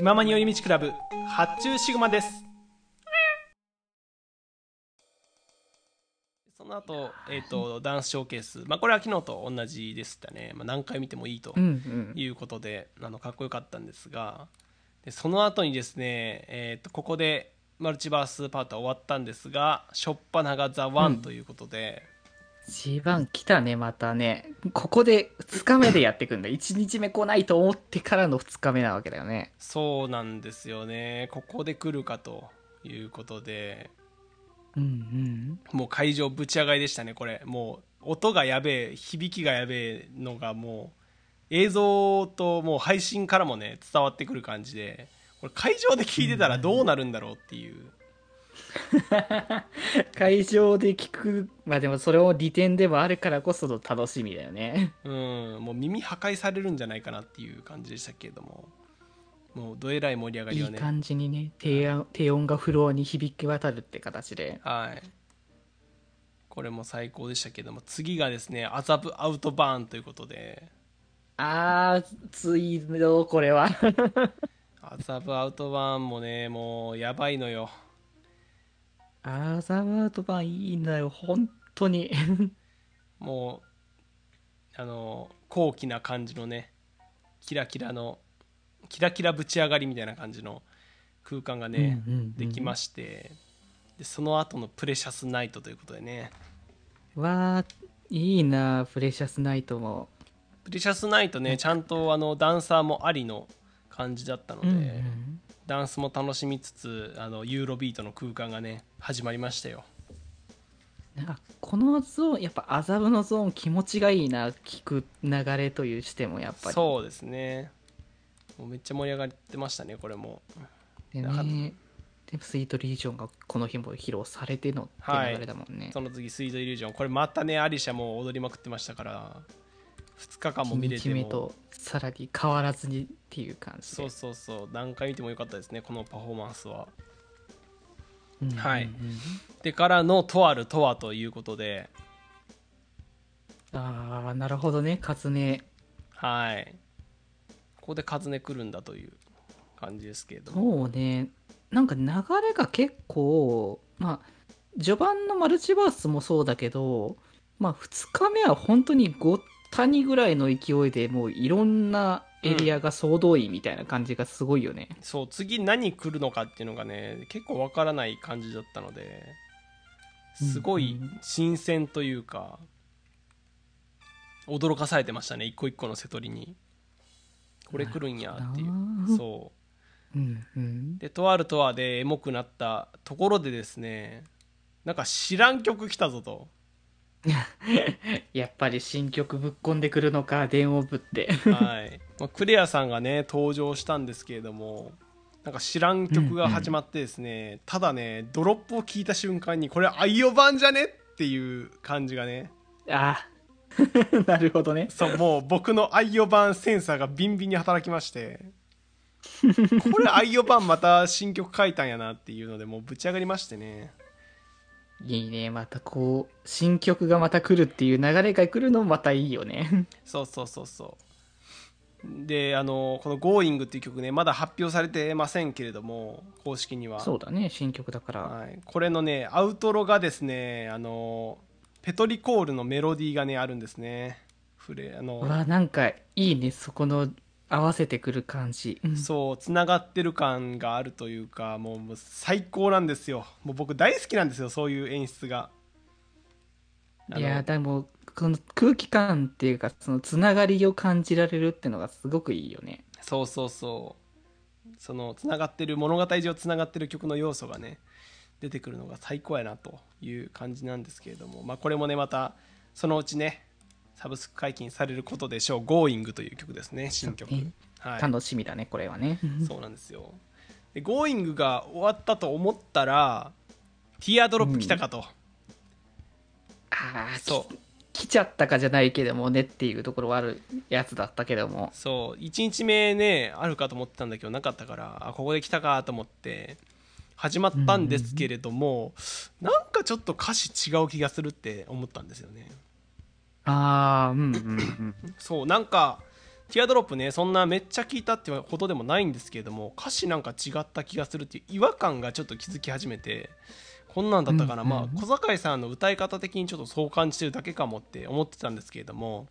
気ままに寄り道クラブ発注シグマです。その後、えーと、ダンスショーケース、まあ、これは昨日と同じでしたね、まあ、何回見てもいいということで、うんうん、あのかっこよかったんですが。でその後にですね、えーと、ここでマルチバースパートは終わったんですが初っぱなが「ザワンということで。うん G1 来たね、またね。ここで2日目でやってくんだ。1日目来ないと思ってからの2日目なわけだよね。そうなんですよね。ここで来るかということで。うんうん。もう会場ぶち上がりでしたね、これ。もう音がやべえ、響きがやべえのがもう映像ともう配信からもね、伝わってくる感じで。これ会場で聞いてたらどうなるんだろうっていう。会場で聞く。まあでもそれを利点でもあるからこその楽しみだよね。うん、もう耳破壊されるんじゃないかなっていう感じでしたけれども。もうどえらい盛り上がいりをね。い感じにね低音低音がフロアに響き渡るって形で。はい。これも最高でしたけども次がですね麻布アウトバーンということで。あーついのこれは。麻布アウトバーンもねもうやばいのよアーザワード版いいんだよ本当に。もうあの高貴な感じのねキラキラのキラキラぶち上がりみたいな感じの空間がね、うんうんうんできましてでその後のプレシャスナイトということでね。わあいいなプレシャスナイトも。プレシャスナイトねちゃんとあのダンサーもありの感じだったので、うんうんダンスも楽しみつつあのユーロビートの空間がね始まりましたよ。なんかこのゾーンやっぱ麻布のゾーン気持ちがいいな聞く流れというしてもやっぱり。そうですね。もうめっちゃ盛り上がってましたねこれも。でねでスイートリージョンがこの日も披露されてのって流れだもんね、その次スイートイリュージョン。これまたねアリシャも踊りまくってましたから2日間も見れ1ても。日目とさらに変わらずにっていう感じで。そうそうそう。何回見てもよかったですねこのパフォーマンスは。うんはいうん。うんでからのとあるとはということで。ああなるほどねカズネ。はい。ここでカズネ来るんだという感じですけれども。そうね。なんか流れが結構まあ序盤のマルチバースもそうだけどまあ2日目は本当にごったにぐらいの勢いでもういろんなエリアが総動員みたいな感じがすごいよね、そう次何来るのかっていうのがね結構わからない感じだったのですごい新鮮というか驚かされてましたね一個一個の瀬取りに。これ来るんやっていう。そう。んうん。うでとあるとあでエモくなったところでですねなんか知らん曲来たぞと やっぱり新曲ぶっこんでくるのか電王ぶって。はい、まあ、クレアさんがね登場したんですけれどもなんか知らん曲が始まってですね、ただねドロップを聞いた瞬間にこれアイオ版じゃねっていう感じがね。あ なるほどね。そうもう僕のアイオ版センサーがビンビンに働きまして。これアイオ版また新曲書いたんやなっていうのでもうぶち上がりましてねいいね。またこう新曲がまた来るっていう流れが来るのもまたいいよね。そうそうそうそう。であのこの「Going」っていう曲ねまだ発表されてませんけれども公式には。そうだね新曲だから、はい、これのねアウトロがですねあのペトリコールのメロディーがねあるんですね。フレあのうわなんかいいねそこの合わせてくる感じ、うん。そうつながってる感があるというかもう最高なんですよ。もう僕大好きなんですよそういう演出が。いやでもこの空気感っていうかそのつながりを感じられるってのがすごくいいよね。そうそうそう。そのつながってる物語上つながってる曲の要素がね出てくるのが最高やなという感じなんですけれども、まあ、これもねまたそのうちねサブスク解禁されることでしょう「Going」という曲ですね新曲、はい、楽しみだねこれはね。そうなんですよ。で「Going」が終わったと思ったら「ティアドロップ来たかと、ああそう。来ちゃったかじゃないけどもねっていうところはあるやつだったけども。そう。1日目ねあるかと思ってたんだけどなかったからあここで来たかと思って始まったんですけれども、なんかちょっと歌詞違う気がするって思ったんですよねああうんうんうん。そうなんかティアドロップねそんなめっちゃ聞いたってほどでもないんですけれども歌詞なんか違った気がするっていう違和感がちょっと気づき始めてこんなんだったかな、うん。まあ小坂井さんの歌い方的にちょっとそう感じてるだけかもって思ってたんですけれども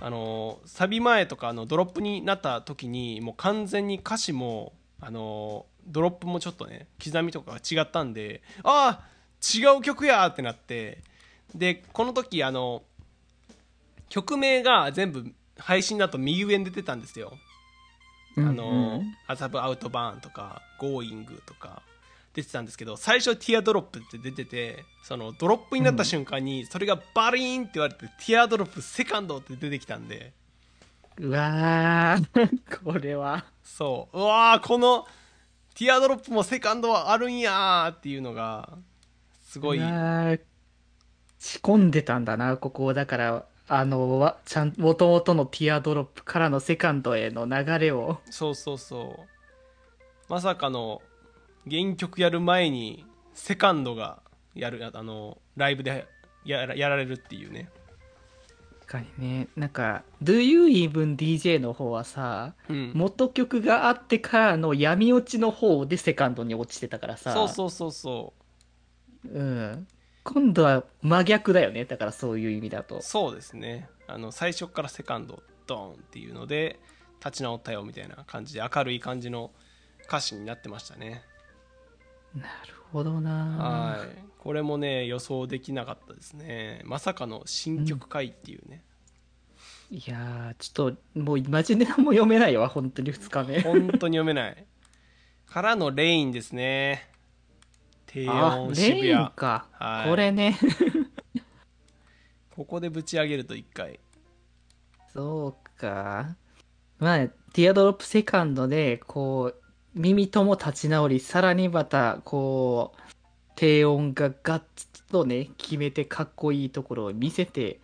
あのサビ前とかあのドロップになった時にもう完全に歌詞もあのドロップもちょっとね刻みとかが違ったんでああ違う曲やってなってでこの時あの曲名が全部配信だと右上に出てたんですよ。あの「麻布アウトバーン」とか「Going」とか出てたんですけど最初「ティアドロップ」って出ててそのドロップになった瞬間にそれがバリーンって言われて「ティアドロップセカンド」って出てきたんで。うわー これは。そう。うわーこの「ティアドロップもセカンドはあるんやーっていうのがすごい。仕込んでたんだなここ。だからあのわちゃん元々のティアドロップからのセカンドへの流れを。そうそうそう。まさかの原曲やる前にセカンドがやるあのライブでやらやられるっていうね。確かにね。なんか「Do You Even DJ」の方はさうん。元曲があってからの闇落ちの方でセカンドに落ちてたからさ。そうそうそうそう。うん、今度は真逆だよね。だからそういう意味だと。そうですね。あの最初からセカンドドーンっていうので立ち直ったよみたいな感じで明るい感じの歌詞になってましたね。なるほどな。はい。これもね予想できなかったですね。まさかの新曲会っていうね、いやーちょっともうイマジネも読めないわ本当に2日目。本当に読めない。からのレインですね低あ音渋レイン谷。か、はい。これね。ここでぶち上げると1回。そうか。まあティアドロップセカンドでこう耳とも立ち直りさらにまたこう低音がガッとね決めてかっこいいところを見せて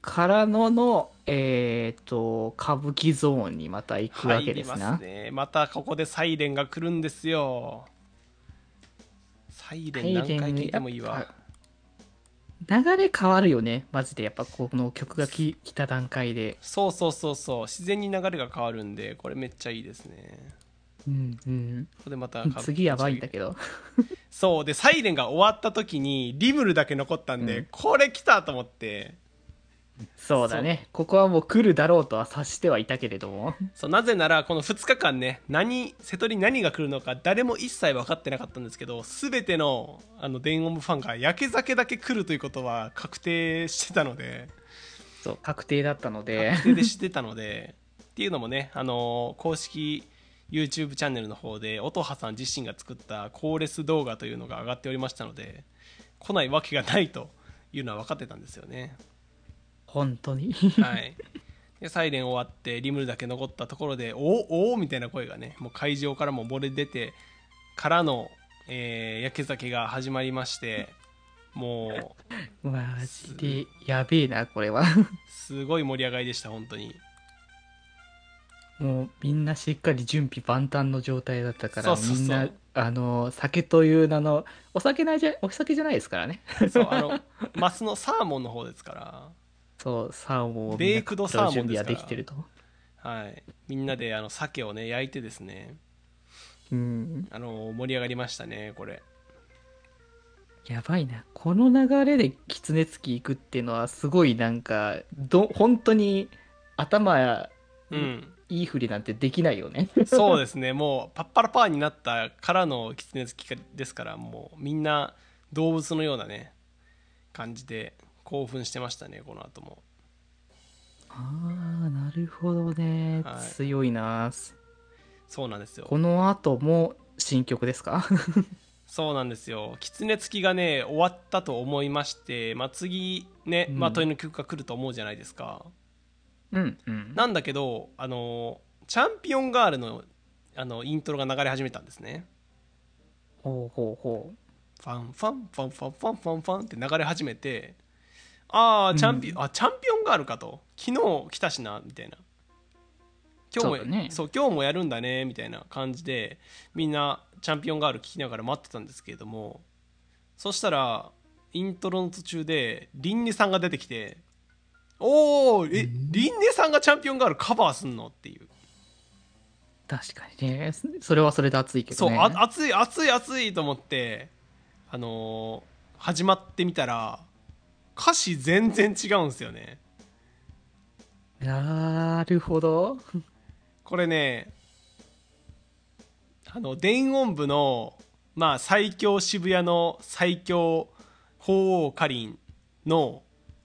からののえっ、と歌舞伎ゾーンにまた行くわけですな。すね。またここでサイレンが来るんですよサイレン何回聞いてもいいわ。ぱ流れ変わるよね。マジで。やっぱこの曲がき来た段階で。そうそうそうそう。自然に流れが変わるんでこれめっちゃいいですね。うんうん。ここでまた次やばいんだけど。そう。でサイレンが終わった時にリムルだけ残ったんで、うん。これ来たと思ってそうだね。ここはもう来るだろうとは察してはいたけれども。そうなぜならこの2日間ね何瀬戸に何が来るのか誰も一切分かってなかったんですけど全てのあの電音部ファンが焼け酒だけ来るということは確定してたので。そう確定だったので。確定で知ってたので。っていうのもねあの公式 YouTube チャンネルの方で音羽さん自身が作ったコーレス動画というのが上がっておりましたので来ないわけがないというのは分かってたんですよね本当に。はい。でサイレン終わってリムルだけ残ったところで「おお!」みたいな声がねもう会場からも漏れ出てからの、えー焼け酒が始まりましてもうマジでやべえなこれは。すごい盛り上がりでした本当に。もうみんなしっかり準備万端の状態だったからそうそうそう。みんなあの酒という名のお酒ないじゃお酒じゃないですからね。そうあのマスのサーモンの方ですからそうサーモンをベイクドサーモンですできてると。はい、みんなであの鮭をね焼いてですね。うん。あの盛り上がりましたねこれ。やばいな。この流れで狐つき行くっていうのはすごいなんかど本当に頭うん。いいふりなんてできないよね。そうですね。もうパッパラパーになったからの狐つきですからもうみんな動物のようなね感じで興奮してましたねこの後も。ああなるほどね、はい。強いなそうなんですよ。この後も新曲ですか？そうなんですよ。狐つきがね終わったと思いまして、まあ、次ね、うん。まあ、問いの曲が来ると思うじゃないですか、うんうん。なんだけどあのチャンピオンガールのあのイントロが流れ始めたんですね。ほうほうほファンファンファンファンファンファンファンって流れ始めてああチャンピオン、あチャンピオンガールかと。昨日来たしなみたいな。今日もそうだね。そう今日もやるんだねみたいな感じでみんなチャンピオンガール聞きながら待ってたんですけれども。そしたらイントロの途中でリンニさんが出てきておおえリンネさんがチャンピオンガールカバーすんの？っていう。確かにね。それはそれで熱いけそう、どね。あ熱い熱い熱いと思ってあのー始まってみたら歌詞全然違うんですよねなるほど。これねあの電音部のまあ最強渋谷の最強鳳凰かりんの、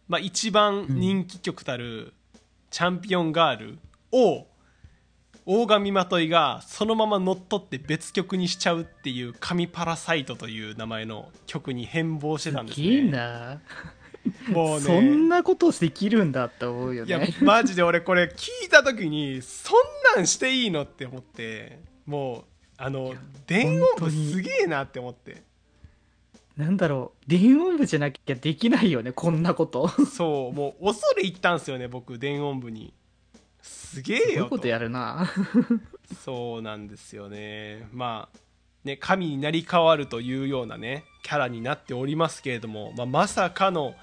まあ、一番人気曲たる「チャンピオンガール」を大神まといがそのまま乗っ取って別曲にしちゃうっていう「神パラサイト」という名前の曲に変貌してたんですねな。もうね そんなことできるんだって思うよいやね。マジで俺これ聞いた時にそんなんしていいのって思ってもうあの電音部すげえなって思ってなんだろう。電音部じゃなきゃできないよね、こんなこと。すそうもう恐れ入ったんですよね僕電音部にすげえごいよことやるな。そうなんですよねまあね神になり変わるというようなねキャラになっておりますけれども、まあ、まさかの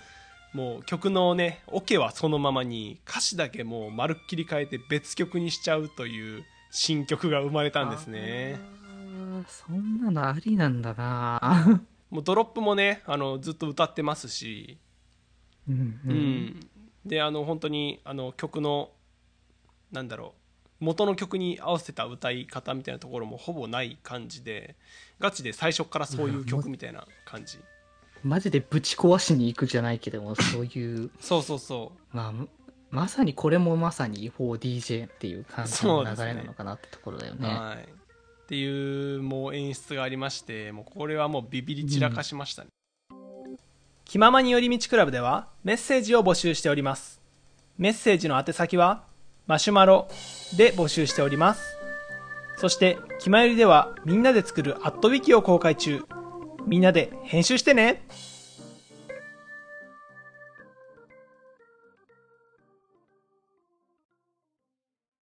もう曲のねオケはそのままに歌詞だけもうまるっきり変えて別曲にしちゃうという新曲が生まれたんですね。そんなのありなんだな。もうドロップもねあのずっと歌ってますし、うんううんん、であの本当にあの曲のなんだろう元の曲に合わせた歌い方みたいなところもほぼない感じでガチで最初からそういう曲みたいな感じ。マジでぶち壊しに行くじゃないけども、そういう、そうそうそう。まあ、まさにこれもまさに 4DJ っていう感じの流れなのかなってところだよね。はい、っていうもう演出がありましてもうこれはもうビビり散らかしましたね、気ままに寄り道クラブではメッセージを募集しております。メッセージの宛先はマシュマロで募集しております。そして気まよりではみんなで作るアットウィキを公開中。みんなで編集してね。